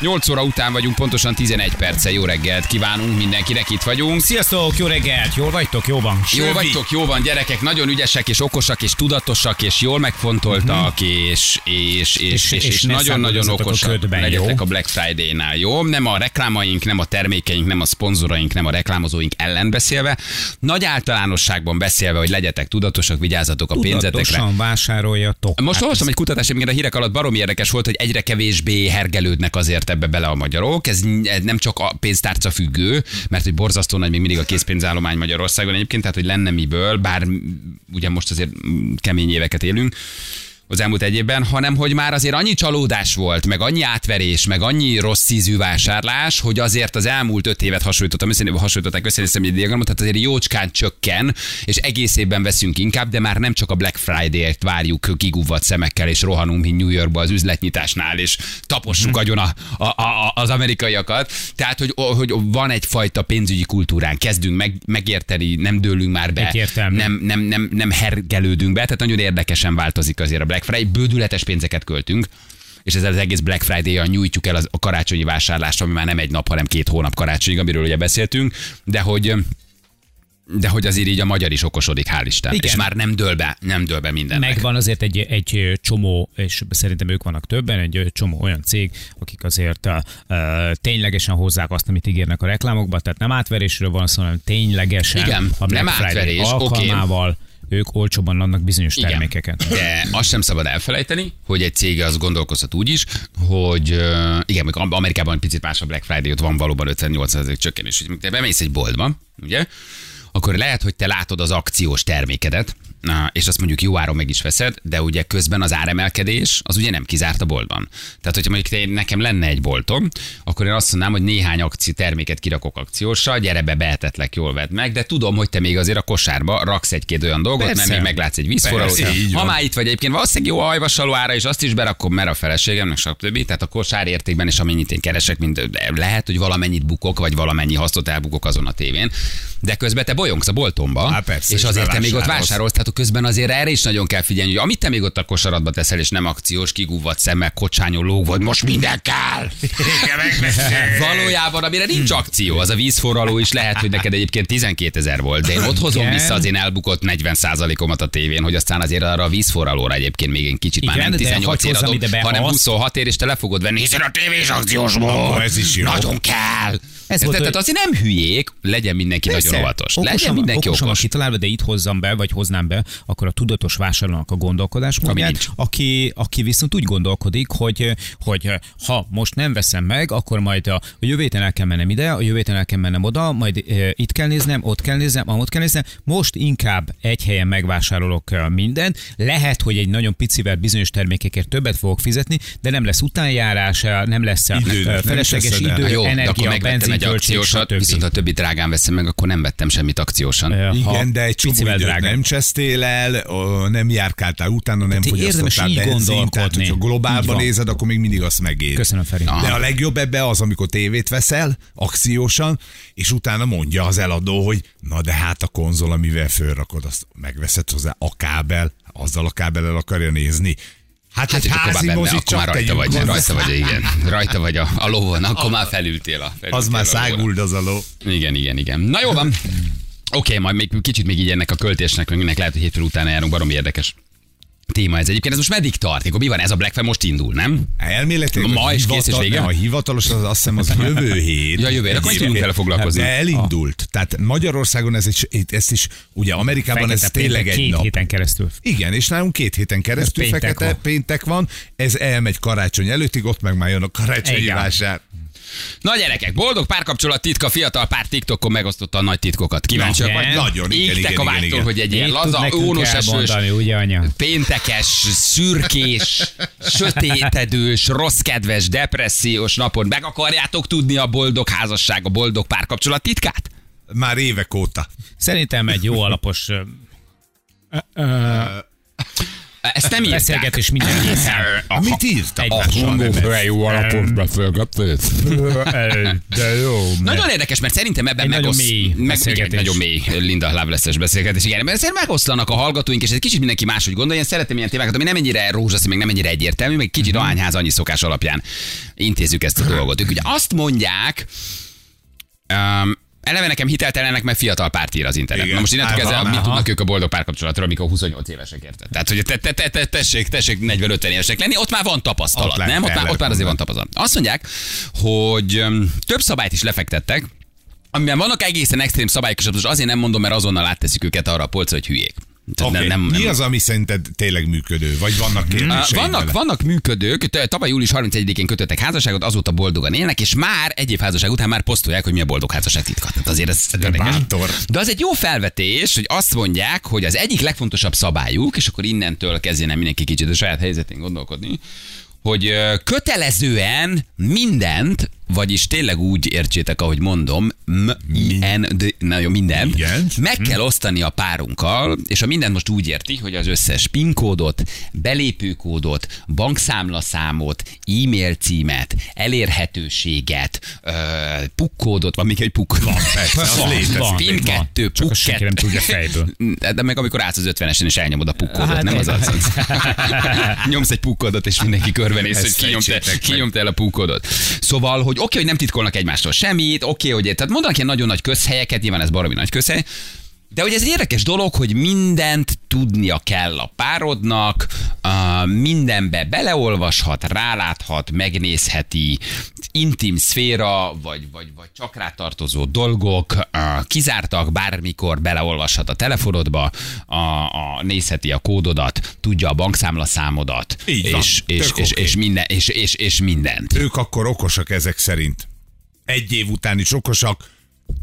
8 óra után vagyunk, pontosan 11 perce. Jó reggelt kívánunk mindenkinek, itt vagyunk. Sziasztok, jó reggelt, jól vagytok, jó van? Jó vagytok, jó van, gyerekek, nagyon ügyesek és okosak és tudatosak és jól megfontoltak és, és, és, és, és, és nagyon-nagyon a okosak ködben, legyetek jó? a Black Friday-nál, jó? Nem a reklámaink, nem a termékeink, nem a szponzoraink, nem a reklámozóink ellen beszélve, nagy általánosságban beszélve, hogy legyetek tudatosak, vigyázzatok a pénzetekre. Tudatosan vásároljatok. Most Hát olvastam egy kutatást, amíg a hírek alatt baromi érdekes volt, hogy egyre kevésbé hergelődnek azért ebbe bele a magyarok. Ez, nem csak a pénztárca függő, mert hogy borzasztó nagy még mindig a készpénzállomány Magyarországon egyébként, tehát hogy lenne miből, bár ugye most azért kemény éveket élünk az elmúlt egy évben, hanem hogy már azért annyi csalódás volt, meg annyi átverés, meg annyi rossz ízű vásárlás, hogy azért az elmúlt öt évet hasonlítottam, össze, hasonlították össze egy diagramot, tehát azért jócskán csökken, és egész évben veszünk inkább, de már nem csak a Black Friday-t várjuk kigúvat szemekkel, és rohanunk, mint New Yorkba az üzletnyitásnál, és tapossuk agyon a, a, a, az amerikaiakat. Tehát, hogy, hogy van egyfajta pénzügyi kultúrán, kezdünk meg, megérteni, nem dőlünk már be, nem, nem, nem, nem hergelődünk be, tehát nagyon érdekesen változik azért a Black Friday, bődületes pénzeket költünk, és ezzel az egész Black Friday-jal nyújtjuk el az, a karácsonyi vásárlást, ami már nem egy nap, hanem két hónap karácsonyig, amiről ugye beszéltünk, de hogy de hogy azért így a magyar is okosodik, hál' Isten. Igen. És már nem dől be, nem dől be mindennek. Megvan azért egy, egy csomó, és szerintem ők vannak többen, egy csomó olyan cég, akik azért uh, ténylegesen hozzák azt, amit ígérnek a reklámokba, tehát nem átverésről van szó, hanem ténylegesen Igen, a Black nem Friday átverés, alkalmával ők olcsóban adnak bizonyos Igen. termékeket. De azt sem szabad elfelejteni, hogy egy cég az gondolkozhat úgy is, hogy igen, még Amerikában egy picit más a Black Friday, ott van valóban 58% csökkenés. Te bemész egy boltba, ugye? Akkor lehet, hogy te látod az akciós termékedet, és azt mondjuk jó áron meg is veszed, de ugye közben az áremelkedés az ugye nem kizárt a boltban. Tehát, hogyha mondjuk te, nekem lenne egy boltom, akkor én azt mondanám, hogy néhány akci terméket kirakok akciósra, gyere be, behetetlek, jól vedd meg, de tudom, hogy te még azért a kosárba raksz egy-két olyan dolgot, Persze. mert még meglátsz egy vízforralót. Ha már itt vagy egyébként, valószínűleg jó a hajvasaló ára, és azt is berakom, mert a feleségem, meg stb. Tehát a kosár értékben és amennyit én keresek, mint lehet, hogy valamennyit bukok, vagy valamennyi hasznot elbukok azon a tévén. De közben te bolyongsz a boltomba, Há, persze, és és azért te még ott vásárolsz, tehát közben azért erre is nagyon kell figyelni, hogy amit te még ott a kosaradba teszel, és nem akciós, kigúvat szemmel, kocsányol, lóg vagy, most minden kell. Valójában, amire nincs akció, az a vízforraló is lehet, hogy neked egyébként 12 ezer volt, de én ott hozom Igen. vissza az én elbukott 40 omat a tévén, hogy aztán azért arra a vízforralóra egyébként még egy kicsit már Igen, nem de 18 hadd ér adom, hanem azt- 26 ér, és te le fogod venni, hiszen a tévés akciós volt. Ez is jó. Nagyon kell. Ez volt, tehát azért nem hülyék, legyen mindenki nagyon óvatos. Legyen mindenki okosan van okos. kitalálva, de itt hozzam be, vagy hoznám be, akkor a tudatos vásárlónak a gondolkodásmódját, nincs. aki, aki viszont úgy gondolkodik, hogy, hogy ha most nem veszem meg, akkor majd a, a jövő héten el kell mennem ide, a jövő héten el kell mennem oda, majd e, itt kell néznem, ott kell néznem, ott kell néznem. Most inkább egy helyen megvásárolok e, mindent. Lehet, hogy egy nagyon picivel bizonyos termékekért többet fogok fizetni, de nem lesz utánjárás, e, nem lesz e, nem felesleges teszed el. idő, Na jó, energia, megvettem egy akciósat, stb. viszont a többi drágán veszem meg, akkor nem vettem semmit akciósan. Ha Igen, de egy csomó nem csesztél el, ö, nem járkáltál utána, nem Tehát érdemes fogyasztottál benzint, tehát hogyha globálban nézed, akkor még mindig azt megér. Köszönöm, Feri. Aha. De a legjobb ebbe az, amikor tévét veszel, akciósan, és utána mondja az eladó, hogy na de hát a konzol, amivel fölrakod, azt megveszed hozzá a kábel, azzal a kábellel akarja nézni. Hát, Hát, egy házi benne, mozit akkor már csak rajta vagy, rajta vagy, igen. Rajta vagy a, a lovon, akkor már felültél a felültél Az már a száguld az a ló. Igen, igen, igen. Na jó van. Oké, okay, majd még kicsit még így ennek a költésnek, meg ennek lehet, hogy hétfő után járunk, baromi érdekes téma ez egyébként. Ez most meddig tart? Akkor mi van? Ez a Black Friday most indul, nem? Elméletileg Ma is kész és vége? A hivatalos az azt hiszem az jövő hét. Ja, jövő hét. Akkor tudunk vele foglalkozni. De elindult. Tehát Magyarországon ez egy, ezt is, ugye Amerikában ez Fekete tényleg péntek egy két nap. héten keresztül. Igen, és nálunk két héten keresztül Ez péntek fekete van. péntek van, ez elmegy karácsony előttig, ott meg már jön a karácsonyi vásár. Na gyerekek, boldog párkapcsolat titka, fiatal pár TikTokon megosztotta a nagy titkokat. Kíváncsiak vagy? Nagyon, igen, igen, a igen, vágytól, igen. hogy egy ilyen laza, ónos esős, elmondani, ugye, anya? péntekes, szürkés, sötétedős, rossz kedves, depressziós napon meg akarjátok tudni a boldog házasság, a boldog párkapcsolat titkát? Már évek óta. Szerintem egy jó alapos... Ezt nem írták. Beszélgetés minden része. Mit? Egymással nem Mondom, jó alapos beszélgetés. De jó. Nagyon érdekes, mert szerintem ebben Egy nagyon megosz, meg, igen, nagyon mély Linda Loveless-es beszélgetés. Igen, mert szerintem megoszlanak a hallgatóink, és egy kicsit mindenki máshogy gondolja. Én szeretem ilyen témákat, ami nem ennyire rózsaszín, meg nem ennyire egyértelmű, meg kicsit Mhm. ahányház annyi szokás alapján intézzük ezt a dolgot. Ők ugye azt mondják, um, Eleve nekem hiteltelenek, mert fiatal párt ír az internet. Igen. Na most innentől kezdve, Aha, mit tudnak ők a boldog párkapcsolatról, amikor 28 évesek érted? Tehát, hogy te, te, te, te, tessék, tessék 40-50 évesek lenni, ott már van tapasztalat, Ott nem? Ott már, ott már azért van tapasztalat. Azt mondják, hogy több szabályt is lefektettek, amiben vannak egészen extrém szabályok, és azért nem mondom, mert azonnal átteszik őket arra a polcra, hogy hülyék. Tehát Okay. nem, nem, Mi az, ami szerinted tényleg működő? Vagy vannak kérdéseid vannak, vele? vannak működők, tavaly július 31-én kötöttek házasságot, azóta boldogan élnek, és már egy év házasság után már posztolják, hogy mi a boldog házasság titka. Tehát azért ez De bátor. De az egy jó felvetés, hogy azt mondják, hogy az egyik legfontosabb szabályuk, és akkor innentől kezdjen mindenki kicsit a saját helyzetén gondolkodni, hogy kötelezően mindent, vagyis tényleg úgy értsétek, ahogy mondom, m i n d na jó, mindent, Igen. meg kell osztani a párunkkal, és a mindent most úgy érti, hogy az összes PIN kódot, belépőkódot, bankszámlaszámot, e-mail címet, elérhetőséget, ö, pukkódot, van még egy pukkód? Van, persze, az létezik. van. PIN 2, Csak puk azt senki nem 2. tudja fejből. De meg amikor állsz az 50-esen és elnyomod a pukkódot, Hát nem az az. Nyomsz egy pukkódot, és mindenki körbenéz, hogy kinyomta, kinyomta el a pukkódot. Szóval, hogy oké, hogy nem titkolnak egymástól semmit, oké, hogy tehát mondanak ilyen nagyon nagy közhelyeket, nyilván ez baromi nagy közhely, de hogy ez egy érdekes dolog, hogy mindent tudnia kell a párodnak, mindenbe beleolvashat, ráláthat, megnézheti, intim szféra, vagy, vagy, vagy csak rátartozó dolgok, uh, kizártak, bármikor beleolvashat a telefonodba, a, a, nézheti a kódodat, tudja a bankszámlaszámodat, Így van, és, és, és, és, minden, és, és, és mindent. Ők akkor okosak ezek szerint. Egy év után is okosak.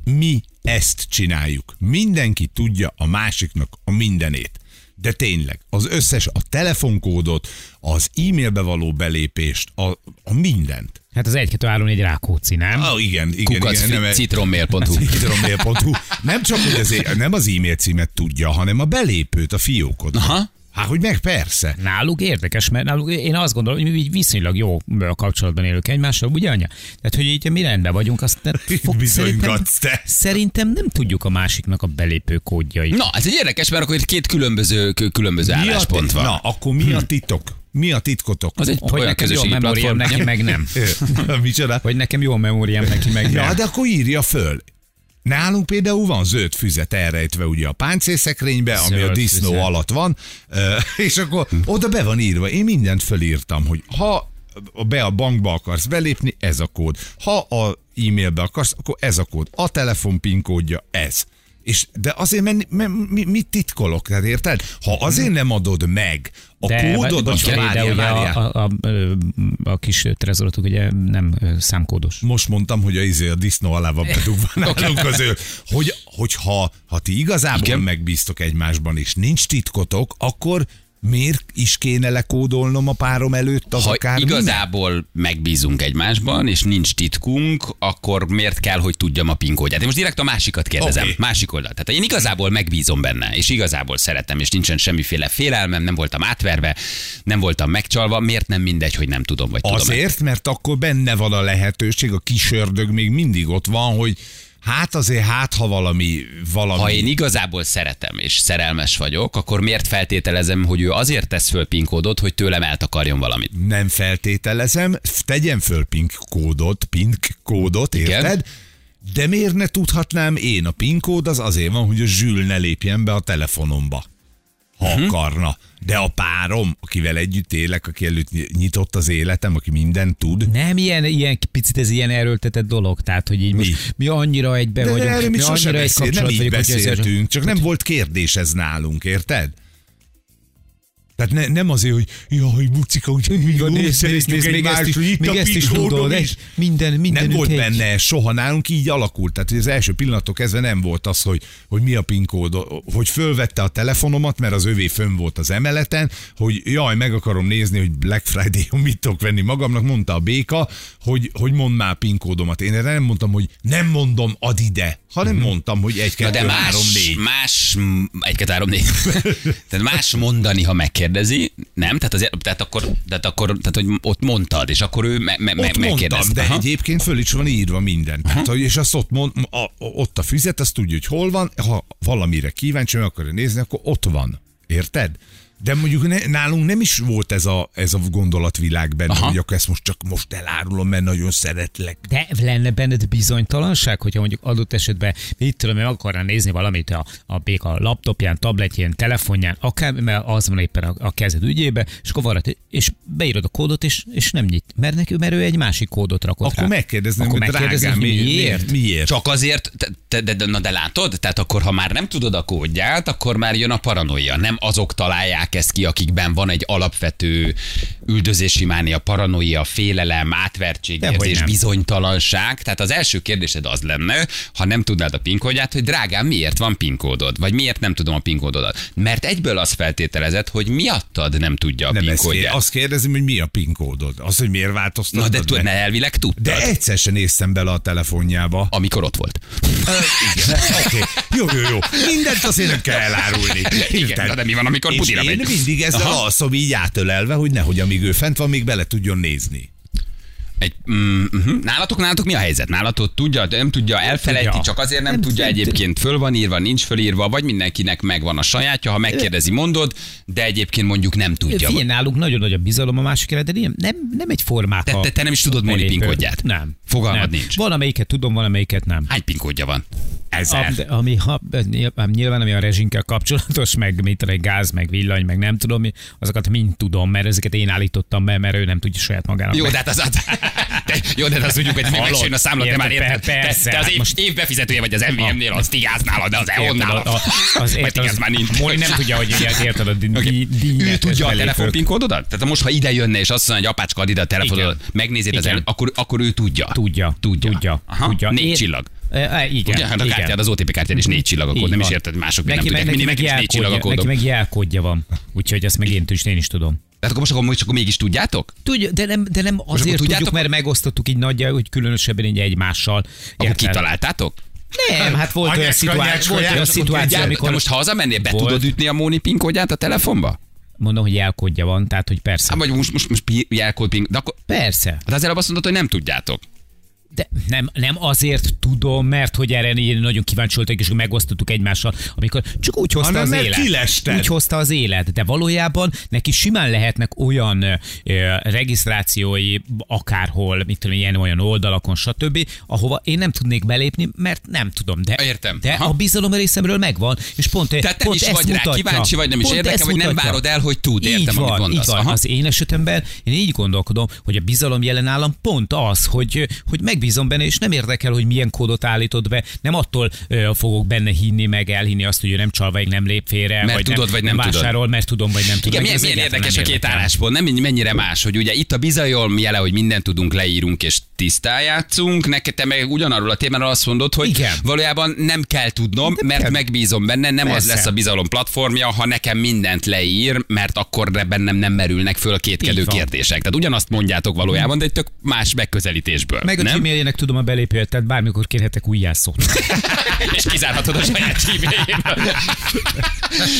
Mi ezt csináljuk. Mindenki tudja a másiknak a mindenét. De tényleg, az összes, a telefonkódot, az e-mailbe való belépést, a, a mindent. Hát az 1 2 3 4 Rákóczi, nem? Ah, igen, igen, Kukac, igen. Nem, citronmail.hu. Citrommail.hu. Nem csak, hogy é- nem az e-mail címet tudja, hanem a belépőt, a fiókot. Aha. Hát, hogy meg persze. Náluk érdekes, mert náluk én azt gondolom, hogy mi így viszonylag jó kapcsolatban élünk egymással, ugye anya? Tehát, hogy így mi rendben vagyunk, azt nem fog, szerintem, te. szerintem nem tudjuk a másiknak a belépő kódjait. Na, ez egy érdekes, mert akkor itt két különböző, különböző Mi álláspont van. Na, akkor mi a titok? Mi a titkotok? Az egy Hogy olyan nekem jó a memóriám, neki meg nem. Micsoda? Hogy nekem jó a memóriám, neki meg Ja, nem. de akkor írja föl. Nálunk például van zöld füzet elrejtve ugye a páncélszekrénybe, ami a disznó füzet. alatt van, és akkor oda be van írva. Én mindent fölírtam, hogy ha be a bankba akarsz belépni, ez a kód. Ha a e-mailbe akarsz, akkor ez a kód. A telefon kódja ez. És, de azért, mert, mert mi, mit titkolok, tehát érted? Ha azért nem adod meg a De, kódodat, de várjál, ugye várjál. a, a, a, a kis trezorotok ugye nem számkódos. Most mondtam, hogy a, izé, a disznó alá van bedugva nálunk az ő. Hogy, hogyha ha ti igazából. Igen. megbíztok egymásban, és nincs titkotok, akkor miért is kéne lekódolnom a párom előtt az Ha akár igazából megbízunk egymásban, és nincs titkunk, akkor miért kell, hogy tudjam a PIN kódját? Én most direkt a másikat kérdezem, Oké. másik oldal. Tehát én igazából megbízom benne, és igazából szeretem, és nincsen semmiféle félelmem, nem voltam átverve, nem voltam megcsalva, miért nem mindegy, hogy nem tudom, vagy tudom Azért, mert akkor benne van a lehetőség, a kis ördög még mindig ott van, hogy hát azért hát, ha valami, valami Ha én igazából szeretem és szerelmes vagyok, akkor miért feltételezem, hogy ő azért tesz föl PIN kódot, hogy tőlem eltakarjon valamit? nem feltételezem, tegyen föl PIN kódot, PIN kódot, Igen. érted? De miért ne tudhatnám én? A PIN kód az azért van, hogy a zsül ne lépjen be a telefonomba, ha uh-huh. akarna. De a párom, akivel együtt élek, aki előtt nyitott az életem, aki mindent tud, Nem ilyen, ilyen picit ez ilyen erőltetett dolog, tehát hogy így mi, most, mi annyira egybe de vagyunk, erről mi mi sosem beszél, nem így vagyunk, hogy ez- beszéltünk, csak nem volt kérdés ez nálunk, érted? Tehát ne, nem azért, hogy jaj, bucika, hogy Így van, nézd, nézd, nézd, még ezt is, itt még ezt is tudod, is. egy- minden, nem volt egy. benne soha nálunk így alakult. Tehát az első pillanattól kezdve nem volt az, hogy, hogy mi a PIN kód, hogy fölvette a telefonomat, mert az övé fönn volt az emeleten, hogy jaj, meg akarom nézni, hogy Black Friday-on mit tudok venni magamnak, mondta a béka, hogy, hogy mondd már PIN kódomat. Én erre nem mondtam, hogy nem mondom, add ide, hanem mondtam, hogy egy, kettő, de három, más, négy. más, egy, kettő, három, négy. Tehát más mondani, ha megkérdez. megkérdezi, nem? Tehát, azért, tehát, akkor, tehát akkor, tehát hogy ott mondtad, és akkor ő me, me, Ott mondtam, megkérdezte. de Aha. egyébként föl is van írva minden. Tehát, hogy, és azt ott, mond, a, ott a füzet, azt tudja, hogy hol van, ha valamire kíváncsi, meg akarja nézni, akkor ott van. Érted? De mondjuk ne, nálunk nem is volt ez a, ez a gondolatvilág benne, Aha. hogy akkor ezt most csak most elárulom, mert nagyon szeretlek. De lenne benned bizonytalanság, hogyha mondjuk adott esetben, mit tudom, én akarná nézni valamit a, a, még a laptopján, tabletjén, telefonján, akár, mert az van éppen a, a kezed ügyébe, és akkor valaki, és beírod a kódot, és, és nem nyit. Mert, neki, mert ő egy másik kódot rakott Akkor rá. megkérdezném, akkor megkérdezném, drágám, miért? miért? Csak azért, te, te, de, de, na de látod? Tehát akkor, ha már nem tudod a kódját, akkor már jön a paranoia. Nem azok találják ezt ki, akikben van egy alapvető üldözési mánia, paranoia, félelem, Dehogy nem. bizonytalanság. Tehát az első kérdésed az lenne, ha nem tudnád a PIN kódját, hogy drágám, miért van PIN kódod? Vagy miért nem tudom a PIN kódodat? Mert egyből azt feltételezed, hogy miattad nem tudja a Nem PIN kódját. azt kérdezem, hogy mi a PIN kódod. Az, hogy miért változtatod Na de tudod, elvileg tudtad. De egyszer sem néztem bele a telefonjába. Amikor ott volt. Igen, oké. Jó, jó, jó. Mindent azért nem kell elárulni. Igen, de mi van, amikor És budira én mindig ezzel alszom így átölelve, hogy nehogy amíg ő fent van, még bele tudjon nézni. Egy, mm, uh-huh. Nálatok, nálatok mi a helyzet? Nálatok tudja, nem tudja, elfelejti, tudja. csak azért nem, Nem tudja egyébként föl van írva, nincs fölírva, vagy mindenkinek megvan a sajátja, ha megkérdezi, mondod, de egyébként mondjuk nem tudja. Figyelj, nálunk nagyon nagy a bizalom a másikre, de nem, nem, nem egy formák. Te- te- te nem is tudod Moni belépő. PIN kódját? Nem. Fogalmad nem. nincs. Van, amelyiket tudom, van, amelyiket nem. Hány pinkódja van? Ezer. ami, ha, nyilván, nyilván, ami a rezsinkkel kapcsolatos, meg mit tudom, egy gáz, meg villany, meg nem tudom, mi, azokat mind tudom, mert ezeket én állítottam be, mert ő nem tudja saját magának. Jó, de hát az, de, jó, de hát azt tudjuk, hogy még Hallod? megsérjön a számlat, de már Érted, érted. Te, persze, te az hát év, most- évbefizetője vagy az MVM-nél, az tigáz nálad, de az EON Érted, nálad. a- a- az, érted, az, már nincs. Moli nem tudja, hogy érted a di, Ő tudja a telefonpinkódodat? Tehát most, ha ide jönne, és azt mondja, hogy apácska, add ide a telefonodat, megnézed az akkor, akkor ő tudja. Tudja, Tudja. tudja, Aha. tudja. Négy Én- csillag. E, e, igen, Ugye, hát a kártyád, az OTP kártyád is négy csillag a kód, nem is érted, mások még nem neki, tudják. Mindig neki, meg is négy csillag a jelkódja, neki kódom. meg jelkódja van. Úgyhogy ezt meg én is, én is tudom. Tehát akkor most akkor, most akkor mégis tudjátok? Tudja, de nem, de nem azért tudjuk, tudjátok- mert megosztottuk így nagyjából, hogy különösebben így egymással. Akkor kitaláltátok? Nem, hát volt olyan Anyácska, szituáció, volt olyan szituáció, De amikor most ha hazamennél, be Volt. tudod ütni a Móni PIN kódját a telefonba? mondom, hogy jelkódja van, tehát hogy persze. Hát vagy most, most, most pi- jelkód PIN, de akkor Persze. Hát az előbb azt mondod, hogy nem tudjátok. De nem, nem azért tudom, mert hogy erre én nagyon kíváncsi voltak, és megosztottuk egymással, amikor csak úgy hozta Hanem az élet. kilested. Úgy hozta az élet, de valójában neki simán lehetnek olyan ö, regisztrációi akárhol, mit tudom, ilyen olyan oldalakon, stb., ahova én nem tudnék belépni, mert nem tudom. De, Értem. de Aha. a bizalom részemről megvan, és pont, Tehát nem pont is ezt vagy rá mutatja. kíváncsi, vagy nem is érdekel, vagy nem várod el, hogy tud. Így Értem, amit van, mondasz. Így van. Aha. Az én esetemben én így gondolkodom, hogy a bizalom jelen nálam pont az, hogy, hogy megbízom benne, és nem érdekel, hogy milyen kódot állítod be, nem attól ö, fogok benne hinni, meg elhinni azt, hogy ő nem csal, vagy nem lép félre, Mert vagy tudod, vagy nem tudod. vásárol, mert tudom, vagy nem tudom. Igen, milyen, milyen érdekes a nem két álláspont, nem mennyire más, hogy ugye itt a bizalom jele, hogy mindent tudunk, leírunk és tisztán játszunk, neked te meg ugyanarról a témáról azt mondod, hogy Igen. valójában nem kell tudnom, Nem mert kell. megbízom benne, nem az Persze. lesz a bizalom platformja, ha nekem mindent leír, mert akkor bennem nem merülnek föl a kétkedő kérdések. Tehát ugyanazt mondjátok valójában, de egy tök más megközelítésből. Meg a nem? Gmailjének tudom a belépőt, tehát bármikor kérhetek újjászót. és kizárhatod a saját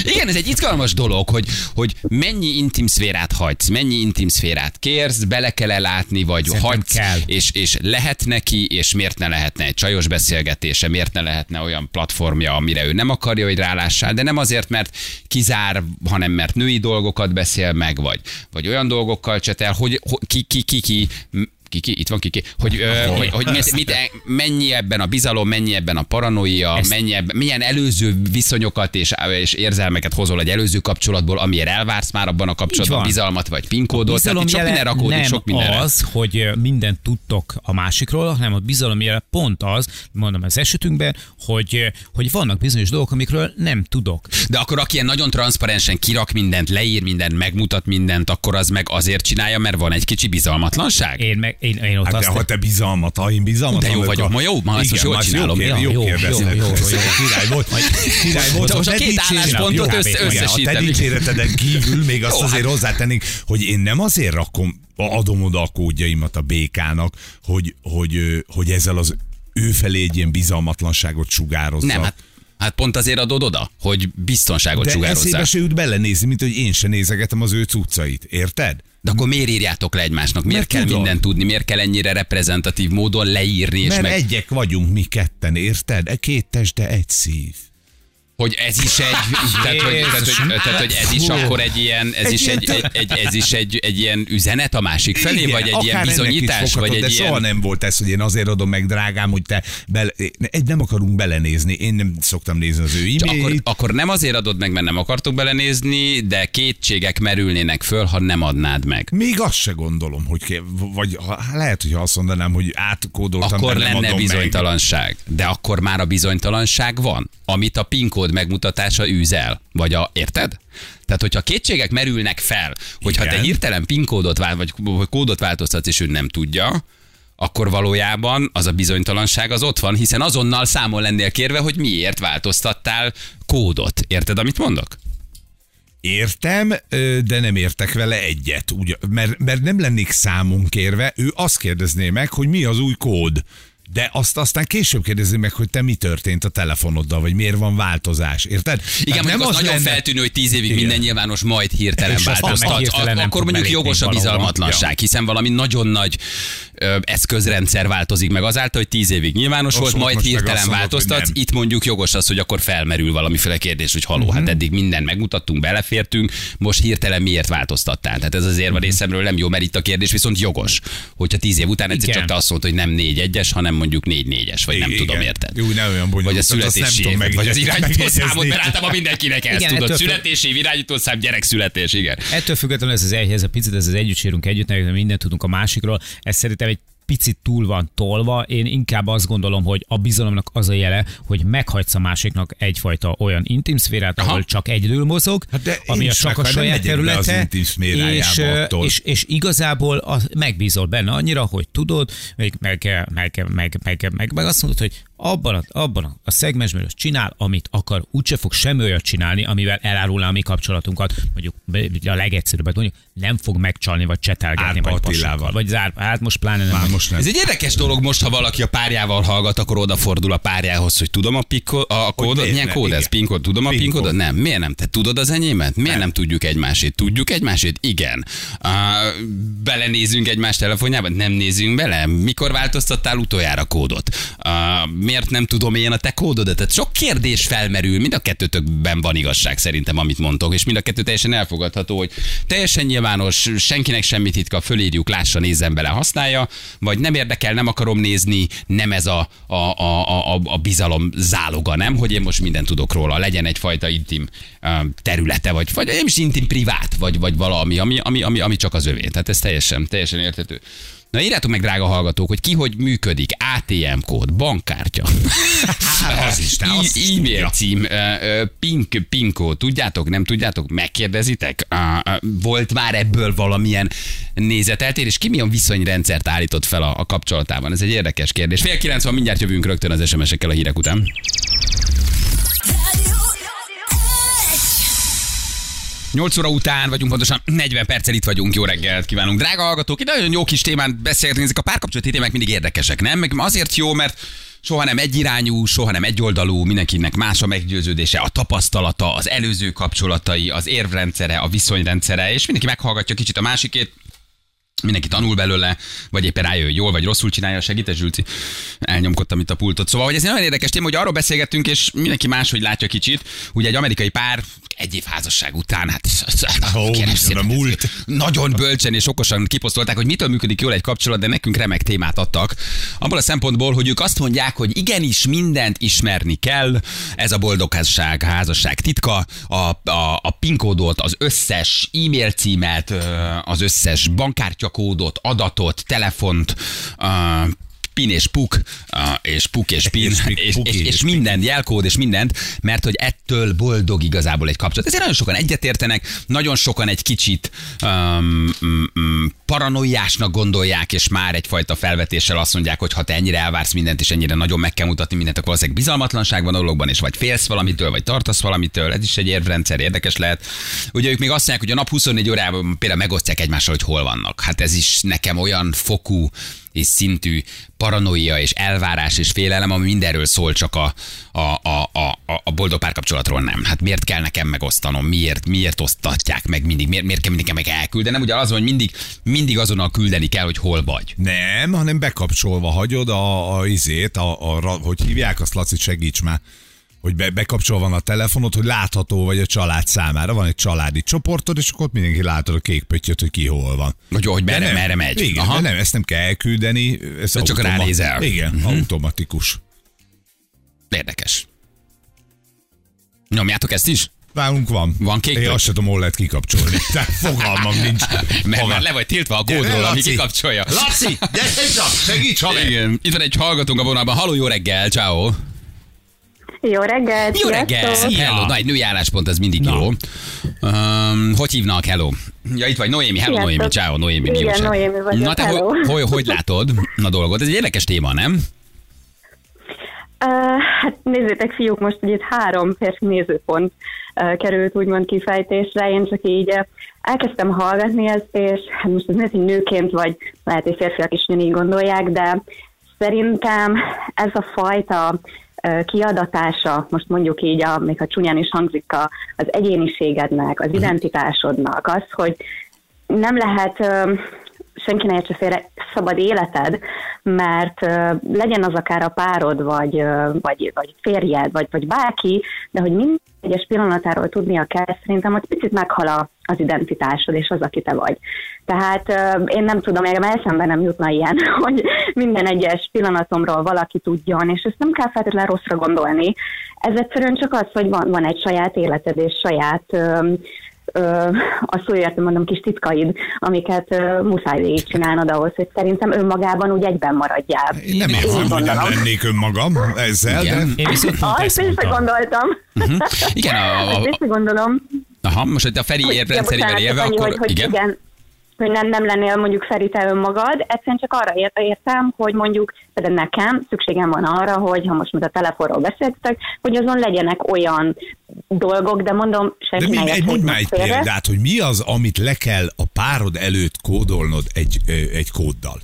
Igen, ez egy izgalmas dolog, hogy, hogy mennyi intim szférát hagysz, mennyi intim szférát kérsz, bele kell -e látni, vagy Szerintem hagysz, kell. És, és lehet neki, és miért ne lehetne egy csajos beszélgetése, miért ne lehetne olyan platformja, amire ő nem akarja, hogy rálássál, de nem azért, mert kizár, hanem mert női dolgokat beszél meg, vagy, vagy olyan dolgokkal csetel, hogy, hogy ki, ki, ki, ki, Kiki, itt van Kiki, hogy, ö, hogy, hogy mit, mit, mennyi ebben a bizalom, mennyi ebben a paranoia, Ezt- mennyi ebben, milyen előző viszonyokat és, és érzelmeket hozol egy előző kapcsolatból, amire elvársz már abban a kapcsolatban, van. bizalmat vagy pinkódot, tehát itt sok minden rakódik, nem sok mindenre. az, hogy mindent tudtok a másikról, hanem a bizalom jele pont az, mondom az esetünkben, hogy, hogy vannak bizonyos dolgok, amikről nem tudok. De akkor aki ilyen nagyon transzparensen kirak mindent, leír mindent, megmutat mindent, akkor az meg azért csinálja, mert van egy kicsi bizalmatlanság? Én, meg, én, én ott Hát azt de ha te bizalmat, ha én bizalmat De jó vagyok, vagyok, a- ma jó, ma ezt most jól csinálom. Jó, jó, jó, jó, jó. Király volt. Király volt. De most a két álláspontot összesítem. A te dicséreteden kívül még azt azért hát- hozzátennénk, hogy én nem azért rakom, adom oda a kódjaimat a békának, hogy, hogy, hogy ezzel az ő felé egy ilyen bizalmatlanságot sugározza. Nem, hát Hát pont azért adod oda, hogy biztonságot De eszébe sugározzál. se jut belenézni, mint hogy én se nézegetem az ő cuccait. Érted? De akkor miért írjátok le egymásnak? Miért Mert kell tudom. mindent tudni? Miért kell ennyire reprezentatív módon leírni? És Mert meg, egyek vagyunk mi ketten, érted? E Két test, de egy szív. Hogy ez is egy, tehát, hogy, tehát, hogy, tehát, hogy ez is akkor egy ilyen, ez Egy is egy, egy, egy, ez is egy, egy ilyen üzenet a másik felé, Igen, vagy egy ilyen bizonyítás, foghatod, vagy de egy soha ilyen... nem volt ez, hogy én azért adom meg, drágám, hogy te bele... Egy nem akarunk belenézni. Én nem szoktam nézni az ő Csak akkor, akkor nem azért adod meg, mert nem akartok belenézni, de kétségek merülnének föl, ha nem adnád meg. Még azt se gondolom, hogy ké... vagy ha, lehet, hogy azt mondanám, hogy átkódoltam, Akkor de nem lenne adom meg. bizonytalanság. De akkor már a bizonytalanság van, amit a PIN kód megmutatása űzel. Vagy a, érted? Tehát, hogyha kétségek merülnek fel, hogyha te Igen. hirtelen PIN kódot vált, vagy kódot változtatsz, és ő nem tudja, akkor valójában az a bizonytalanság az ott van, hiszen azonnal számon lennél kérve, hogy miért változtattál kódot. Érted, amit mondok? Értem, de nem értek vele egyet, ugye, mert, mert nem lennék számon kérve, ő azt kérdezné meg, hogy mi az új kód. De azt aztán később kérdezi meg, hogy te mi történt a telefonoddal, vagy miért van változás, érted? Igen, Tehát nem az, nagyon lenne- feltűnő, hogy tíz évig Igen. minden nyilvános, majd hirtelen változtat. Akkor mondjuk jogos a bizalmatlanság, hiszen valami nagyon nagy ö, eszközrendszer változik meg azáltal, hogy tíz évig nyilvános Most- volt, majd hirtelen azt változtatsz. nem. Itt mondjuk jogos az, hogy akkor felmerül valamiféle kérdés, hogy haló, Mhm. hát eddig mindent megmutattunk, belefértünk, most hirtelen miért változtattál? Tehát ez azért Mhm. a részemről nem jó, mert itt a kérdés viszont jogos. Hogyha tíz év után egyszer Igen. csak te azt mondod, hogy nem négy egyes, hanem mondjuk négy négyes, vagy nem Igen. tudom, érted? Jó, ne olyan bonyolult, Vagy a születési év, vagy az megjegy- irányító számot, megjegyezni. mert általában mindenkinek ezt Igen, tudod. Születési év, irányító szám, gyerek születés, igen. Ettől függetlenül ez az egy, ez a picit, ez az együtt sírunk együtt, nem mindent tudunk a másikról. Ez szerintem egy picit túl van tolva. Én inkább azt gondolom, hogy a bizalomnak az a jele, hogy meghagysz a másiknak egyfajta olyan intim szférát, ahol Aha. csak egyedül mozog, hát de ami a csak a saját területe, és, attól. és, és igazából a, megbízol benne annyira, hogy tudod, meg, meg, meg, meg, meg, meg, meg azt mondod, hogy abban a, abban a- a szegmensben az csinál, amit akar, úgyse fog semmi olyat csinálni, amivel elárulná a mi kapcsolatunkat, mondjuk a legegyszerűbbet mondjuk, nem fog megcsalni, vagy csetelgetni, Árpa vagy Attilával. pasikkal, vagy zár, hát most pláne nem. Már most nem. Ez egy érdekes dolog most, ha valaki a párjával hallgat, akkor odafordul a párjához, hogy tudom a, pikko, a kódot. miért Milyen kód ez? Igen. PIN kód? Tudom a PIN PIN kódot? kód. Nem. Miért nem? Te tudod az enyémet? Miért nem, tudjuk egymásét? Tudjuk egymásét? Igen. Uh, belenézünk egymás telefonjába? Nem nézünk bele. Mikor változtattál utoljára kódot? Uh, miért nem tudom én a te kódodat? Tehát sok kérdés felmerül, mind a kettőtökben van igazság szerintem, amit mondtok, és mind a kettő teljesen elfogadható, hogy teljesen nyilvános, senkinek semmi titka, fölírjuk, lássa, nézzen bele, használja, vagy nem érdekel, nem akarom nézni, nem ez a, a, a, a, a- bizalom záloga, nem? Hogy én most mindent tudok róla, legyen egyfajta intim területe, vagy, vagy nem is intim privát, vagy, vagy valami, ami, ami, ami, ami csak az övé. Tehát ez teljesen, teljesen érthető. Na írjátok meg, drága hallgatók, hogy ki hogy működik, ATM kód, bankkártya, Hát az is, te azt is e-mail tudja. cím, pink, pinkó, tudjátok, nem tudjátok, megkérdezitek? Volt már ebből valamilyen nézeteltérés? Ki milyen viszonyrendszert állított fel a, a kapcsolatában? Ez egy érdekes kérdés. Fél kilenc van, mindjárt jövünk rögtön az SMS-ekkel a hírek után. 8 óra után vagyunk, pontosan 40 perccel itt vagyunk, jó reggelt kívánunk. Drága hallgatók, itt nagyon jó kis témán beszélgetünk, ezek a párkapcsolati témák mindig érdekesek, nem? Meg azért jó, mert soha nem egyirányú, soha nem egyoldalú, mindenkinek más a meggyőződése, a tapasztalata, az előző kapcsolatai, az érvrendszere, a viszonyrendszere, és mindenki meghallgatja kicsit a másikét, mindenki tanul belőle, vagy éppen rájön, hogy jól vagy rosszul csinálja, segítes Zsülci. Elnyomkodtam itt a pultot. Szóval, hogy ez egy nagyon érdekes téma, hogy arról beszélgettünk, és mindenki máshogy látja kicsit. Ugye egy amerikai pár egy év házasság után, hát Ó, kérem szépen, múlt. nagyon bölcsen és okosan kiposztolták, hogy mitől működik jól egy kapcsolat, de nekünk remek témát adtak. Abból a szempontból, hogy ők azt mondják, hogy igenis mindent ismerni kell, ez a boldogság, házasság titka, a, a, a PIN kódot, az összes e-mail címet, az összes bankkártyakódot, adatot, telefont, pin és puk, és puk és pin, És pik- és, és, és minden jelkód és mindent, mert hogy ettől boldog igazából egy kapcsolat. Ezért nagyon sokan egyetértenek, nagyon sokan egy kicsit um, um, paranoiásnak gondolják, és már egyfajta felvetéssel azt mondják, hogy ha te ennyire elvársz mindent, és ennyire nagyon meg kell mutatni mindent, akkor valószínűleg bizalmatlanság van a dologban, és vagy félsz valamitől, vagy tartasz valamitől, ez is egy érvrendszer, érdekes lehet. Ugye ők még azt mondják, hogy a nap 24 órában például megosztják egymással, hogy hol vannak. Hát ez is nekem olyan fokú és szintű paranoia és elvárás és félelem, ami mindenről szól, csak a, a, a, a, a boldog párkapcsolatról nem. Hát miért kell nekem megosztanom? Miért, miért osztatják meg mindig? Miért, miért kell mindig meg elküldenem? Ugye az, hogy mindig, mindig azonnal küldeni kell, hogy hol vagy. Nem, hanem bekapcsolva hagyod a, a izét, a, a, hogy hívják azt, Laci, segíts már, hogy be, bekapcsolva van a telefonod, hogy látható vagy a család számára. Van egy családi csoportod, és akkor ott mindenki látod a kék pöttyöt, hogy ki hol van. Hogy, hogy merre, merre megy. Igen, Aha. nem, ezt nem kell elküldeni. Ez csak ránézel. Igen, Mhm. automatikus. Érdekes. Nyomjátok ezt is? Nálunk van. Van kék Én azt sem tudom, hol lehet kikapcsolni. Tehát fogalmam nincs. Mert már le vagy tiltva a kódról, ami kikapcsolja. Laci, gyere csak, segíts, haver! Igen. Itt van egy hallgatónk a vonalban. Halló, jó reggel, ciao. Jó reggelt! Jó reggel. Hello. Na, egy női álláspont, ez mindig Na. jó. Um, hogy hívnak? Hello. Ja, itt vagy Noémi. Hello, Sziasztok. Noémi. Ciao, Noémi. mi Igen? Noémi vagyok, Na, te hogy, hogy, hogy látod a dolgot? Ez egy érdekes téma, nem? Uh, hát nézzétek, fiúk, most ugye itt három férfi nézőpont uh, került úgymond kifejtésre. Én csak így uh, elkezdtem hallgatni ezt, és hát most ez hogy nőként, vagy lehet, hogy férfiak is így gondolják, de szerintem ez a fajta kiadatása, most mondjuk így, a, még ha csúnyán is hangzik, a, az egyéniségednek, az identitásodnak, az, hogy nem lehet senki ne értse félre szabad életed, mert legyen az akár a párod, vagy, vagy, vagy férjed, vagy, vagy bárki, de hogy minden egyes pillanatáról tudnia kell, szerintem ott picit meghal az identitásod, és az, aki te vagy. Tehát én nem tudom, még eszembe nem jutna ilyen, hogy minden egyes pillanatomról valaki tudjon, és ezt nem kell feltétlenül rosszra gondolni. Ez egyszerűen csak az, hogy van, van egy saját életed, és saját a szóért mondom kis titkaid, amiket ö, muszáj végigcsinálnod ahhoz, hogy szerintem önmagában úgy egyben maradjál. Én nem Én érzem, hogy nem lennék önmagam ezzel, Igen. de Én viszont pont Azt ezt gondoltam. Igen, a, a, Azt gondolom. aha, most hogy a Feri ja, élve, akkor hogy, hogy igen. igen. Hogy nem, nem lennél mondjuk Feri te önmagad, egyszerűen csak arra ért- értem, hogy mondjuk például nekem szükségem van arra, hogy ha most mint a telefonról beszéltek, hogy azon legyenek olyan dolgok, de mondom, De senki mi, ne egy, mondj már egy példát, hogy mi az, amit le kell a párod előtt kódolnod egy, egy kóddal?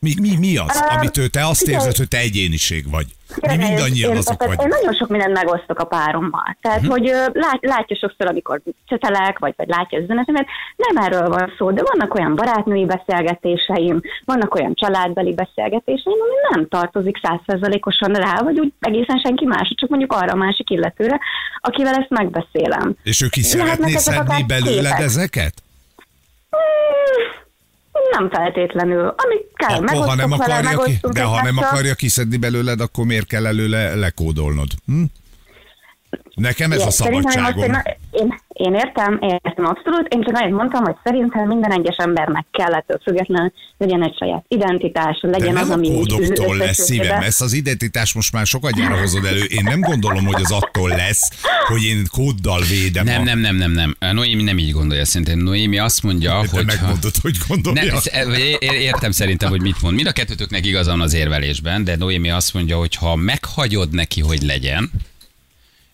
Mi, mi, mi az, Ö, amit te azt figyelj. érzed, hogy te egyéniség vagy? Mi mindannyian én, azok tehát Én nagyon sok mindent megosztok a párommal. Tehát, Mhm. hogy lát, látja sokszor, amikor csetelek, vagy, vagy látja az üzenetemet, nem erről van szó, de vannak olyan barátnői beszélgetéseim, vannak olyan családbeli beszélgetéseim, ami nem tartozik százszerzalékosan rá, vagy úgy egészen senki más, csak mondjuk arra a másik illetőre, akivel ezt megbeszélem. És ő ki szeretné szedni belőled ezeket? Hmm, Nem feltétlenül. Amit kell, Akkor, ha megosztok nem vele, akarja ki, megosztunk de ha nem akarja kiszedni belőled, akkor miért kell előle lekódolnod? Hm? Nekem ez a én most szabadságom. Én, én, én értem, én értem abszolút, én csak annyit mondtam, hogy szerintem minden egyes embernek kell ettől függetlenül legyen egy saját identitás, De legyen nem az, a ami így kódoktól lesz szívem, ezt az identitás most már sokat gyára hozod elő. Én nem gondolom, hogy az attól lesz, hogy én kóddal védem. Nem, a... nem, nem, nem, nem. Noémi nem így gondolja szerintem. Noémi azt mondja, De hogy... megmondod, hogy gondolja. Nem, ez- értem szerintem, hogy mit mond. Mind a kettőtöknek igaza van az érvelésben, de Noémi azt mondja, hogy ha meghagyod neki, hogy legyen,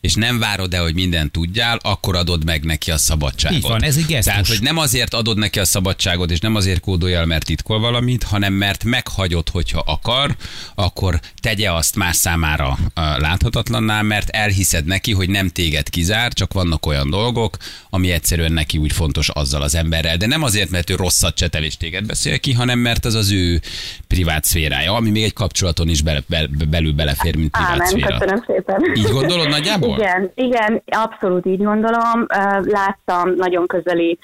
és nem várod el, hogy mindent tudjál, akkor adod meg neki a szabadságot. Így van, ez egy gesztus. Tehát, hogy nem azért adod neki a szabadságot, és nem azért kódolja el, mert titkol valamit, hanem mert meghagyod, hogyha akar, akkor tegye azt más számára uh, láthatatlanná, mert elhiszed neki, hogy nem téged kizár, csak vannak olyan dolgok, ami egyszerűen neki úgy fontos azzal az emberrel. De nem azért, mert ő rosszat csetel és téged beszél ki, hanem mert az az ő privát szférája, ami még egy kapcsolaton is bele, be, belül belefér, mint privát Ámen, szféra. köszönöm szépen. Így gondolod nagyjából? Igen, igen, abszolút így gondolom. Láttam nagyon közeli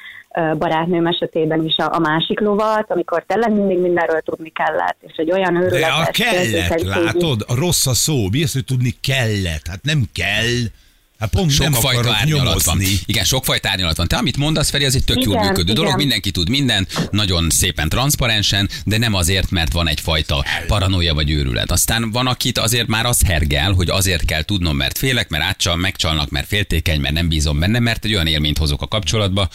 barátnőm esetében is a, a másik lovat, amikor tényleg mindig mindenről tudni kellett, és egy olyan De őrületes... a kellett, látod? A rossz a szó. Mi az, hogy tudni kellett? Hát nem kell. Hát pont nem Sokfajta akarok árnyalat van. Igen, sokfajta árnyalat van. Te amit mondasz, Feri, az egy tök jól Igen, működő dolog, igen. mindenki tud mindent, nagyon szépen transzparensen, de nem azért, mert van egyfajta paranoia vagy őrület. Aztán van, akit azért már az hergel, hogy azért kell tudnom, mert félek, mert átcsal, megcsalnak, mert féltékeny, mert nem bízom benne, mert egy olyan élményt hozok a kapcsolatba,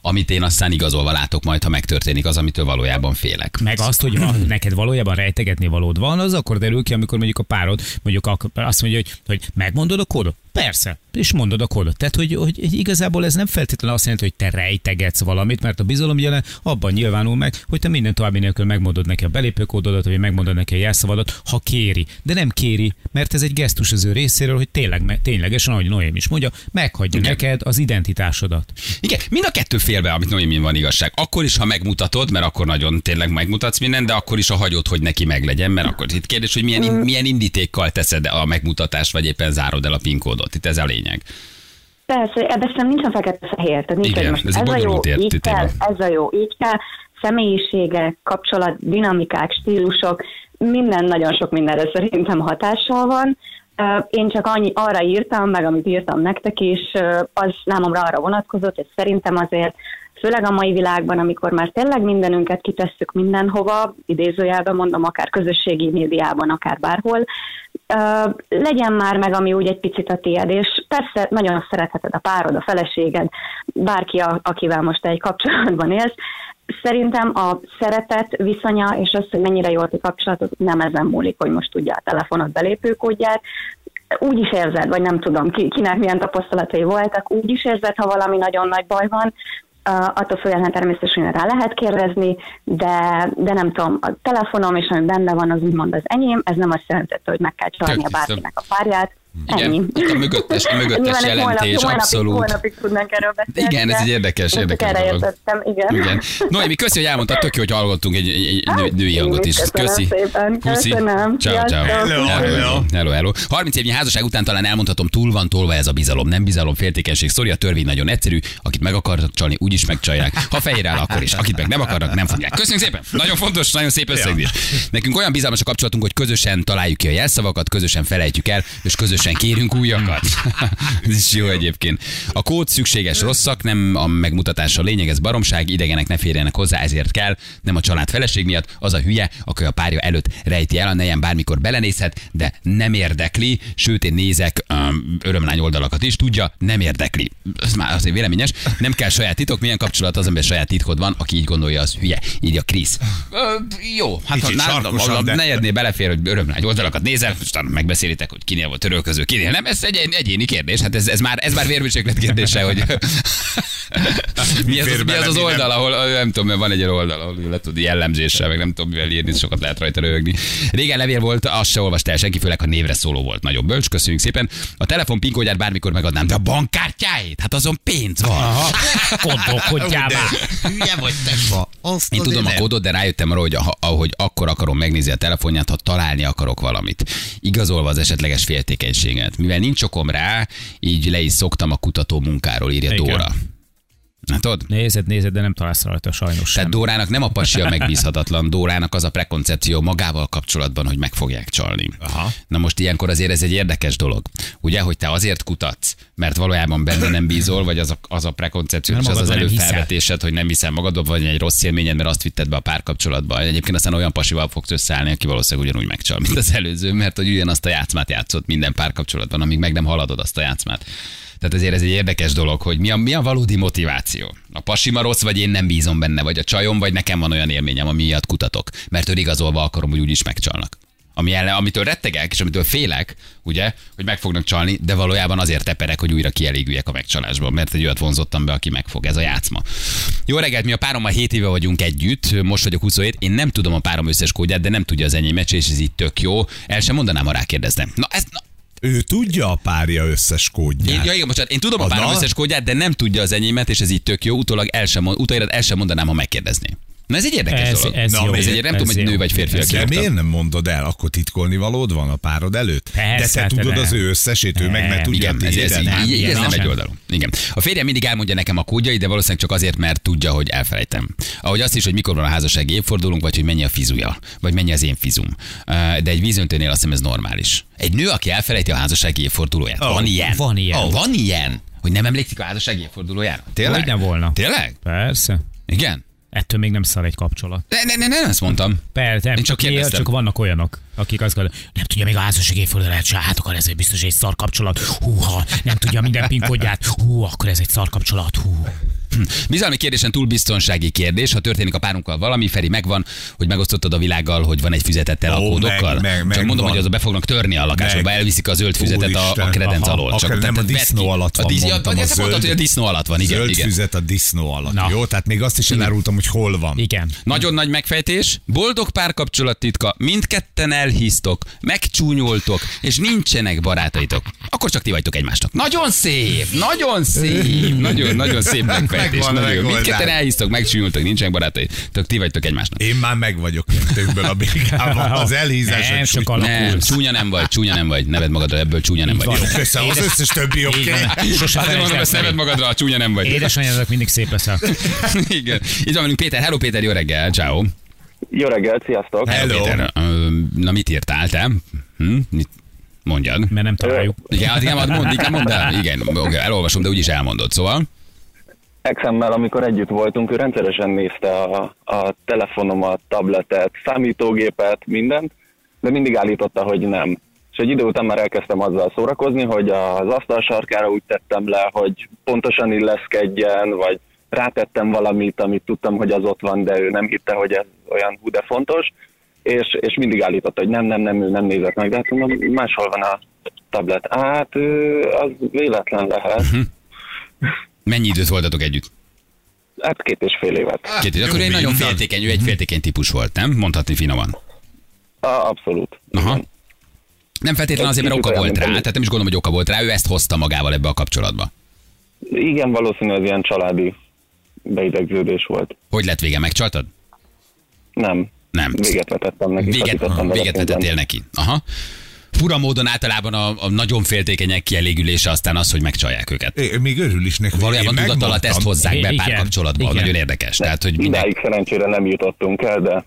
amit én aztán igazolva látok majd, ha megtörténik az, amitől valójában félek. Meg azt, hogy ha neked valójában rejtegetni valód van, az akkor derül ki, amikor mondjuk a párod mondjuk azt mondja, hogy, hogy megmondod a kódot. Persze, és mondod a kódot. Tehát, hogy, hogy igazából ez nem feltétlenül azt jelenti, hogy te rejtegetsz valamit, mert a bizalom jelen abban nyilvánul meg, hogy te minden további nélkül megmondod neki a belépőkódodat, vagy megmondod neki a jelszavadat, ha kéri. De nem kéri, mert ez egy gesztus az ő részéről, hogy tényleg, ténylegesen, ahogy Noém is mondja, meghagyja Igen. neked az identitásodat. Igen, mind a kettő félbe, amit Noémin van igazság. Akkor is, ha megmutatod, mert akkor nagyon tényleg megmutatsz mindent, de akkor is, ha hagyod, hogy neki meglegyen, mert akkor itt kérdés, hogy milyen, milyen indítékkal teszed a megmutatást, vagy éppen zárod el a PIN kódot. Itt ez a lényeg. Persze, ebben szerintem nincsen fekete-fehér. Tehát nincs, Igen, hogy most ez ez, a jó, ért- így téma. kell, ez a jó, így kell. Személyiségek, kapcsolat, dinamikák, stílusok, minden, nagyon sok mindenre szerintem hatással van. Én csak annyi, arra írtam, meg amit írtam nektek is, az számomra arra vonatkozott, hogy szerintem azért főleg a mai világban, amikor már tényleg mindenünket kitesszük mindenhova, idézőjelben mondom, akár közösségi médiában, akár bárhol, ö, legyen már meg, ami úgy egy picit a tiéd, és persze nagyon szeretheted a párod, a feleséged, bárki, a, akivel most egy kapcsolatban élsz, Szerintem a szeretet viszonya és az, hogy mennyire jó a ti kapcsolatot, nem ezen múlik, hogy most tudja a telefonod belépőkódját. Úgy is érzed, vagy nem tudom, ki, kinek milyen tapasztalatai voltak, úgy is érzed, ha valami nagyon nagy baj van, Uh, attól függetlenül természetesen rá lehet kérdezni, de, de nem tudom, a telefonom és ami benne van, az úgymond az enyém, ez nem azt jelenti, hogy meg kell csalnia Tök bárkinek a párját. Ennyi. Igen, a mögöttes, a mögöttes Nyilván jelentés, holnap, holnapig, abszolút. Holnapig tudnánk erről beszélni. Igen, ez egy érdekes, érdekes erre dolog. értettem, igen. Igen. Noémi, köszi, hogy elmondtad, tök jó, hogy hallottunk egy, egy, nő, Hát, női hangot is is. köszönöm Köszi. szépen. Puszi. Köszönöm. Ciao, ciao. Hello, hello. hello, hello. 30 évnyi házasság után talán elmondhatom, túl van tolva ez a bizalom. Nem bizalom, féltékenység. Szori, a törvény nagyon egyszerű. Akit meg akarnak csalni, úgyis megcsalják. Ha fehér áll, akkor is. Akit meg nem akarnak, nem fogják. Köszönjük szépen. Nagyon fontos, nagyon szép összegzés. Nekünk olyan bizalmas a kapcsolatunk, hogy közösen találjuk ki a jelszavakat, közösen felejtjük el, és közösen kérünk újakat. ez is jó egyébként. A kód szükséges rosszak, nem a megmutatás a lényeg, ez baromság, idegenek ne férjenek hozzá, ezért kell, nem a család feleség miatt, az a hülye, aki a párja előtt rejti el, a nejem bármikor belenézhet, de nem érdekli, sőt én nézek um, örömlány oldalakat is, tudja, nem érdekli. Ez már azért véleményes, nem kell saját titok, milyen kapcsolat az, amiben saját titkod van, aki így gondolja, az hülye, írja Krisz. Jó, hát ha Kicsit nálam sarkosan, a de- negyednél belefér, hogy örömlány oldalakat nézel, aztán megbeszélitek, hogy kinél volt törölköző, kinél nem, ez egy egyéni kérdés, hát ez, ez már, ez már vérmérséklet kérdése, hogy mi, az, fér mi az az oldal, ahol nem tudom, mert van egy olyan oldal, ahol le tud jellemzéssel, meg nem tudom mivel írni, sokat lehet rajta röhögni. Régen levél volt, azt se olvasta el senki, főleg ha névre szóló volt. Nagyon bölcs, köszönjük szépen. A telefon pinkódját bármikor megadnám, de a bankkártyáit, hát azon pénz van. Gondolkodjál De már. hülye vagy te fa. Azt Én tudom a kódot, de rájöttem arra, hogy ha- ahogy akkor akarom megnézni a telefonját, ha találni akarok valamit. Igazolva az esetleges féltékenységet. Mivel nincs okom rá, így le is szoktam a kutató munkáról, írja Igen. Dóra. Látod? Nézed, nézed, de nem találsz rajta sajnos Tehát sem. Dórának nem a pasi a megbízhatatlan, Dórának az a prekoncepció magával kapcsolatban, hogy meg fogják csalni. Aha. Na most ilyenkor azért ez egy érdekes dolog. Ugye, hogy te azért kutatsz, mert valójában benne nem bízol, vagy az a, az a prekoncepció, és az az előfelvetésed, hogy nem hiszel magadba, vagy egy rossz élményed, mert azt vitted be a párkapcsolatba. Egyébként aztán olyan pasival fogsz összeállni, aki valószínűleg ugyanúgy megcsal, mint az előző, mert hogy ugyanazt a játszmát játszott minden párkapcsolatban, amíg meg nem haladod azt a játszmát. Tehát ezért ez egy érdekes dolog, hogy mi a, mi a valódi motiváció. A pasima rossz, vagy én nem bízom benne, vagy a csajom, vagy nekem van olyan élményem, ami miatt kutatok. Mert ő igazolva akarom, hogy úgyis megcsalnak. Ami ellen, amitől rettegek, és amitől félek, ugye, hogy meg fognak csalni, de valójában azért teperek, hogy újra kielégüljek a megcsalásban, mert egy olyat vonzottam be, aki megfog. Ez a játszma. Jó reggelt, mi a párommal 7 éve vagyunk együtt, most vagyok 27, én nem tudom a párom összes kódját, de nem tudja az enyémet, és ez itt tök jó. El sem mondanám, ha rákérdeznem. Na, ez, na, Ő tudja a párja összes én, kódját. ja, igen, bocsánat, én tudom a párom Na? összes kódját, de nem tudja az enyémet, és ez így tök jó. Utólag el sem, utólag el sem mondanám, ha megkérdezné. Na ez egy érdekes Ez, dolog. ez Na, jó. ez egy, nem tudom, hogy nő vagy férfi, Ez De miért nem mondod el? Akkor titkolni valód van a párod előtt? Persze, De te hát tudod nem. az ő összesét, ő meg meg Nem. tudja Igen, ez, ez, tiédet. így, így, ez nem egy oldalon. Igen. A férjem mindig elmondja nekem a kódjait, de valószínűleg csak azért, mert tudja, hogy elfelejtem. Ahogy azt is, hogy mikor van a házassági évfordulunk, vagy hogy mennyi a fizuja, vagy mennyi az én fizum. De egy vízöntőnél azt hiszem ez normális. Egy nő, aki elfelejti a házassági évfordulóját. Ó, van ilyen. van ilyen. Ó, van ilyen. Hogy nem emlékszik a házassági évfordulójára. Tényleg? Hogy nem volna. Tényleg? Persze. Igen. Ettől még nem szar egy kapcsolat. Ne, ne, ne, nem ezt mondtam. Persze, nem, Én csak csak, csak vannak olyanok, akik azt gondolják, nem tudja még a házasság évfordulóját se, hát akkor ez egy biztos egy szar kapcsolat. Húha, nem tudja minden pinkódját. Hú, akkor ez egy szar kapcsolat. Hú. Bizalmi kérdésen túl biztonsági kérdés. Ha történik a párunkkal valami, Feri megvan, hogy megosztottad a világgal, hogy van egy füzetettel Ó, a kódokkal. meg- meg- Csak meg mondom, van. hogy azok be fognak törni a lakásba, Meg. elviszik a zöld füzetet a, a kredenc aha, alól. akár nem a tehát disznó alatt a van, disznó, mondtam, ja, a ezt mondtad, zöld- hogy a disznó alatt van, igen. Zöld igen. füzet a disznó alatt. Na. Jó, tehát még azt is elárultam, hogy hol van. Igen. Nagyon nagy megfejtés, boldog párkapcsolat titka, mindketten elhíztok, megcsúnyoltok, és nincsenek barátaitok. Akkor csak ti vagytok egymásnak. Nagyon szép, nagyon szép, nagyon, nagyon szép megfejtés. Megvan a Nagyon. megoldás. Mindketten elhíztok, megcsúnyoltok, nincsenek barátaitok, ti vagytok egymásnak. Én már meg vagyok kettőkből a békában. Az elhízás. Nem, csak alakul. Nem, csúnya nem vagy, csúnya nem vagy. Neved magadra, ebből csúnya nem vagy. Jó. Köszönöm, az összes többi oké. Azért mondom, ezt neved magadra, a csúnya nem vagy. Édesanyádnak mindig szép leszel. Igen. Itt van velünk Péter. Hello Péter, jó reggel. Ciao. Jó reggelt, sziasztok! Hello. Péter. Na mit írtál te? Hm? Mit? Mondjad. Mert nem találjuk. Igen, hát igen, mondd, igen, mondd el. Igen, oké, elolvasom, de úgyis elmondod, szóval. Exemmel, amikor együtt voltunk, ő rendszeresen nézte a, a telefonomat, tabletet, számítógépet, mindent, de mindig állította, hogy nem. És egy idő után már elkezdtem azzal szórakozni, hogy az asztal sarkára úgy tettem le, hogy pontosan illeszkedjen, vagy rátettem valamit, amit tudtam, hogy az ott van, de ő nem hitte, hogy ez olyan hú de fontos, és, és mindig állította, hogy nem, nem, nem, ő nem nézett meg, de hát mondom, máshol van a tablet. Hát az véletlen lehet. Mennyi időt voltatok együtt? Hát két és fél évet. Két év. Akkor egy nagyon féltékeny, ő egy féltékeny típus volt, nem? Mondhatni finoman. A, abszolút. Aha. Nem feltétlenül azért, mert oka volt rá, tehát nem is gondolom, hogy oka volt rá, ő ezt hozta magával ebbe a kapcsolatba. Igen, valószínű ez ilyen családi beidegződés volt. Hogy lett vége, megcsaltad? Nem. Nem. Véget vetettem neki. Véget, véget vetettél neki. Aha. Fura módon általában a, a nagyon féltékenyek kielégülése aztán az, hogy megcsalják őket. É, Még örül is hogy Valójában tudat alatt ezt hozzák be Igen, párkapcsolatba. igen. Nagyon érdekes. Tehát, hogy minden... Idáig szerencsére nem jutottunk el, de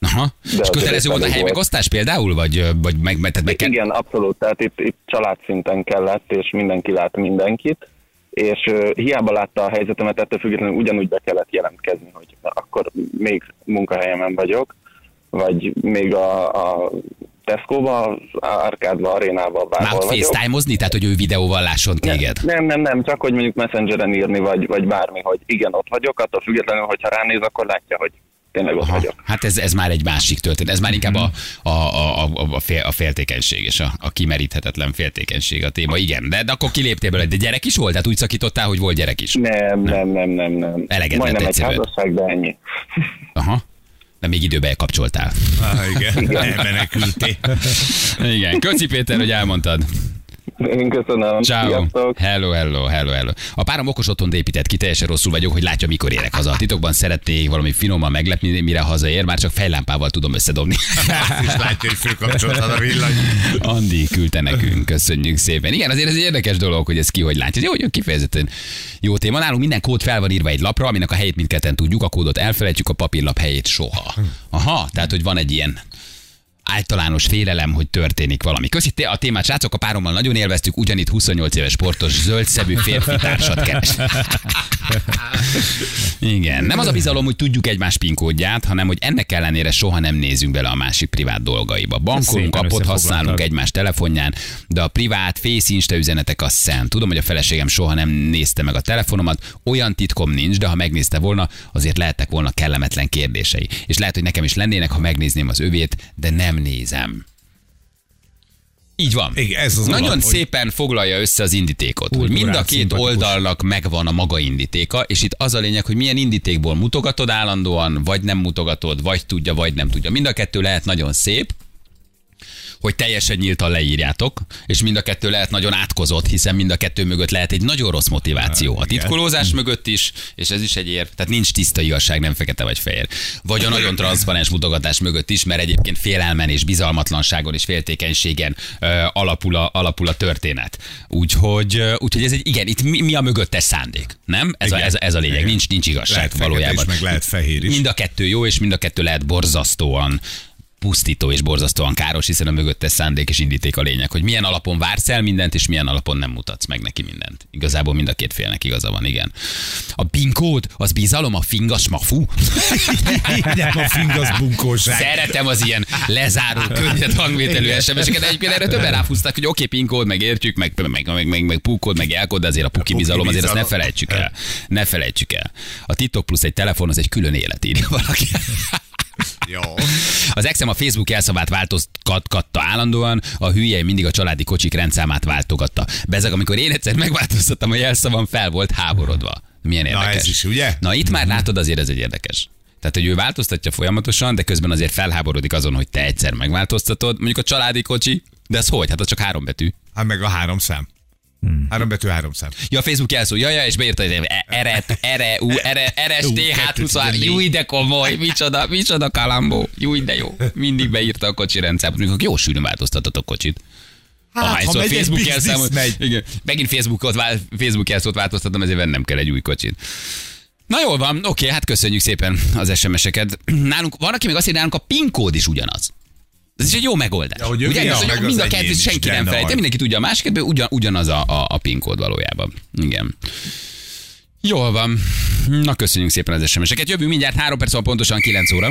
Aha. És azért kötelező volt a elég helymegosztás például? Vagy, vagy meg, meg, tehát meg kell... igen, abszolút. Tehát itt, itt családszinten kellett, és mindenki lát mindenkit. És uh, hiába látta a helyzetemet, ettől függetlenül ugyanúgy be kellett jelentkezni, hogy akkor még munkahelyemen vagyok, vagy még a, a Tesco-ba, Arkádba, Arénába, Már bárhol vagyok. facetime tehát hogy ő videóval lásson téged? Nem, nem, nem, csak hogy mondjuk messengeren írni, vagy, vagy bármi, hogy igen, ott vagyok, attól függetlenül, hogyha ránéz, akkor látja, hogy tényleg ott Aha, vagyok. hát ez, ez már egy másik történet. Ez már inkább a, a, a, a, a, fél, a féltékenység és a, a kimeríthetetlen féltékenység a téma. Igen, de, de akkor kiléptél belőle. De gyerek is volt? Tehát úgy szakítottál, hogy volt gyerek is? Nem, nem, nem, nem, nem. Eleget Majdnem egy egyszerűen. házasság, de ennyi. Aha. De még időben kapcsoltál. Ah, igen, elmenekültél. Igen, Köci Péter, hogy elmondtad. Én köszönöm. Ciao. Sziasztok. Hello, hello, hello, hello. A párom okos otthont épített ki, teljesen rosszul vagyok, hogy látja, mikor érek haza. A titokban szeretnék valami finoman meglepni, mire hazaér, már csak fejlámpával tudom összedobni. Azt is látja, hogy fölkapcsoltad a villany. Andi küldte nekünk, köszönjük szépen. Igen, azért ez egy érdekes dolog, hogy ez ki hogy látja. Ez jó, jó, kifejezetten jó téma. Nálunk minden kód fel van írva egy lapra, aminek a helyét mindketten tudjuk, a kódot elfelejtjük, a papírlap helyét soha. Aha, tehát hogy van egy ilyen általános félelem, hogy történik valami. Köszi a témát, srácok, a párommal nagyon élveztük, ugyanitt 28 éves sportos, zöldszebű férfi társat keres. Igen, nem az a bizalom, hogy tudjuk egymás pinkódját, hanem hogy ennek ellenére soha nem nézünk bele a másik privát dolgaiba. Bankolunk, appot használunk egymás telefonján, de a privát face Insta üzenetek a szent. Tudom, hogy a feleségem soha nem nézte meg a telefonomat, olyan titkom nincs, de ha megnézte volna, azért lehettek volna kellemetlen kérdései. És lehet, hogy nekem is lennének, ha megnézném az övét, de nem nézem. Így van. Igen, ez az Nagyon alap, hogy- szépen foglalja össze az indítékot, hogy mind a két oldalnak megvan a maga indítéka, és itt az a lényeg, hogy milyen indítékból mutogatod állandóan, vagy nem mutogatod, vagy tudja, vagy nem tudja. Mind a kettő lehet nagyon szép, hogy teljesen nyíltan leírjátok, és mind a kettő lehet nagyon átkozott, hiszen mind a kettő mögött lehet egy nagyon rossz motiváció. A igen. titkolózás mögött is, és ez is egy érv, tehát nincs tiszta igazság, nem fekete vagy fehér. Vagy a nagyon transzparens mutogatás mögött is, mert egyébként félelmen és bizalmatlanságon és féltékenységen ö, alapul, a, alapul a történet. Úgyhogy, ö, úgyhogy ez egy, igen, itt mi, mi a mögöttes szándék, nem? Ez, a, ez, a- ez a lényeg, Igen. nincs, nincs igazság Lehet valójában. is, meg lehet fehér is. Mind a kettő jó, és mind a kettő lehet borzasztóan pusztító és borzasztóan káros, hiszen a mögöttes szándék és indíték a lényeg, hogy milyen alapon vársz el mindent, és milyen alapon nem mutatsz meg neki mindent. Igazából mind a két félnek igaza van, igen. A PIN kód, az bizalom, a fingas mafu. Nem a fingasz bunkóság. Szeretem az ilyen lezáró, könnyed hangvételű SMS-eket. Egyébként erre többen ráfúztak, hogy oké, okay, PIN kód, meg értjük, meg, meg, meg, meg, meg pukód, meg jelkód, de azért a puki bizalom, azért azt ne felejtsük el. Ne felejtsük el. A titok plusz egy telefon, az egy külön élet, írja valaki. Jó. Az exem a Facebook jelszavát változtatta állandóan, a hülye mindig a családi kocsik rendszámát váltogatta. Bezeg, amikor én egyszer megváltoztattam a jelszavam, fel volt háborodva. Milyen Na érdekes. ez is, ugye? Na itt már látod, azért ez egy érdekes. Tehát, hogy ő változtatja folyamatosan, de közben azért felháborodik azon, hogy te egyszer megváltoztatod. Mondjuk a családi kocsi, de ez hogy? Hát az csak három betű. Hát meg a három szám. Három betű, három szám. Ja, Facebook jelszó, ja, ja, és beírta, hogy ere, ere, u, ere, RSTH 23, júj, de komoly, micsoda, micsoda kalambó, júj, de jó. Mindig beírta a kocsi rendszámot, hogy jó sűrűn változtatott a kocsit. Hát, ha Ahányszor megy egy Facebook jelszámot, megy. igen, megint Facebookot, Facebook jelszót változtatom, ezért vennem kell egy új kocsit. Na jól van, oké, hát köszönjük szépen az SMS-eket. Nálunk, van, aki még azt írja, nálunk a PIN kód is ugyanaz. Ez is egy jó megoldás. Ja, hogy Ugye, mi ez, a- hogy meg az mind a kettőt senki nem felejti, mindenki tudja a másikat, ugyan, ugyanaz a, a, a PIN kód valójában. Igen. Jól van. Na, köszönjük szépen az SMS-eket. Jövünk mindjárt 3 perc, van pontosan 9 óra.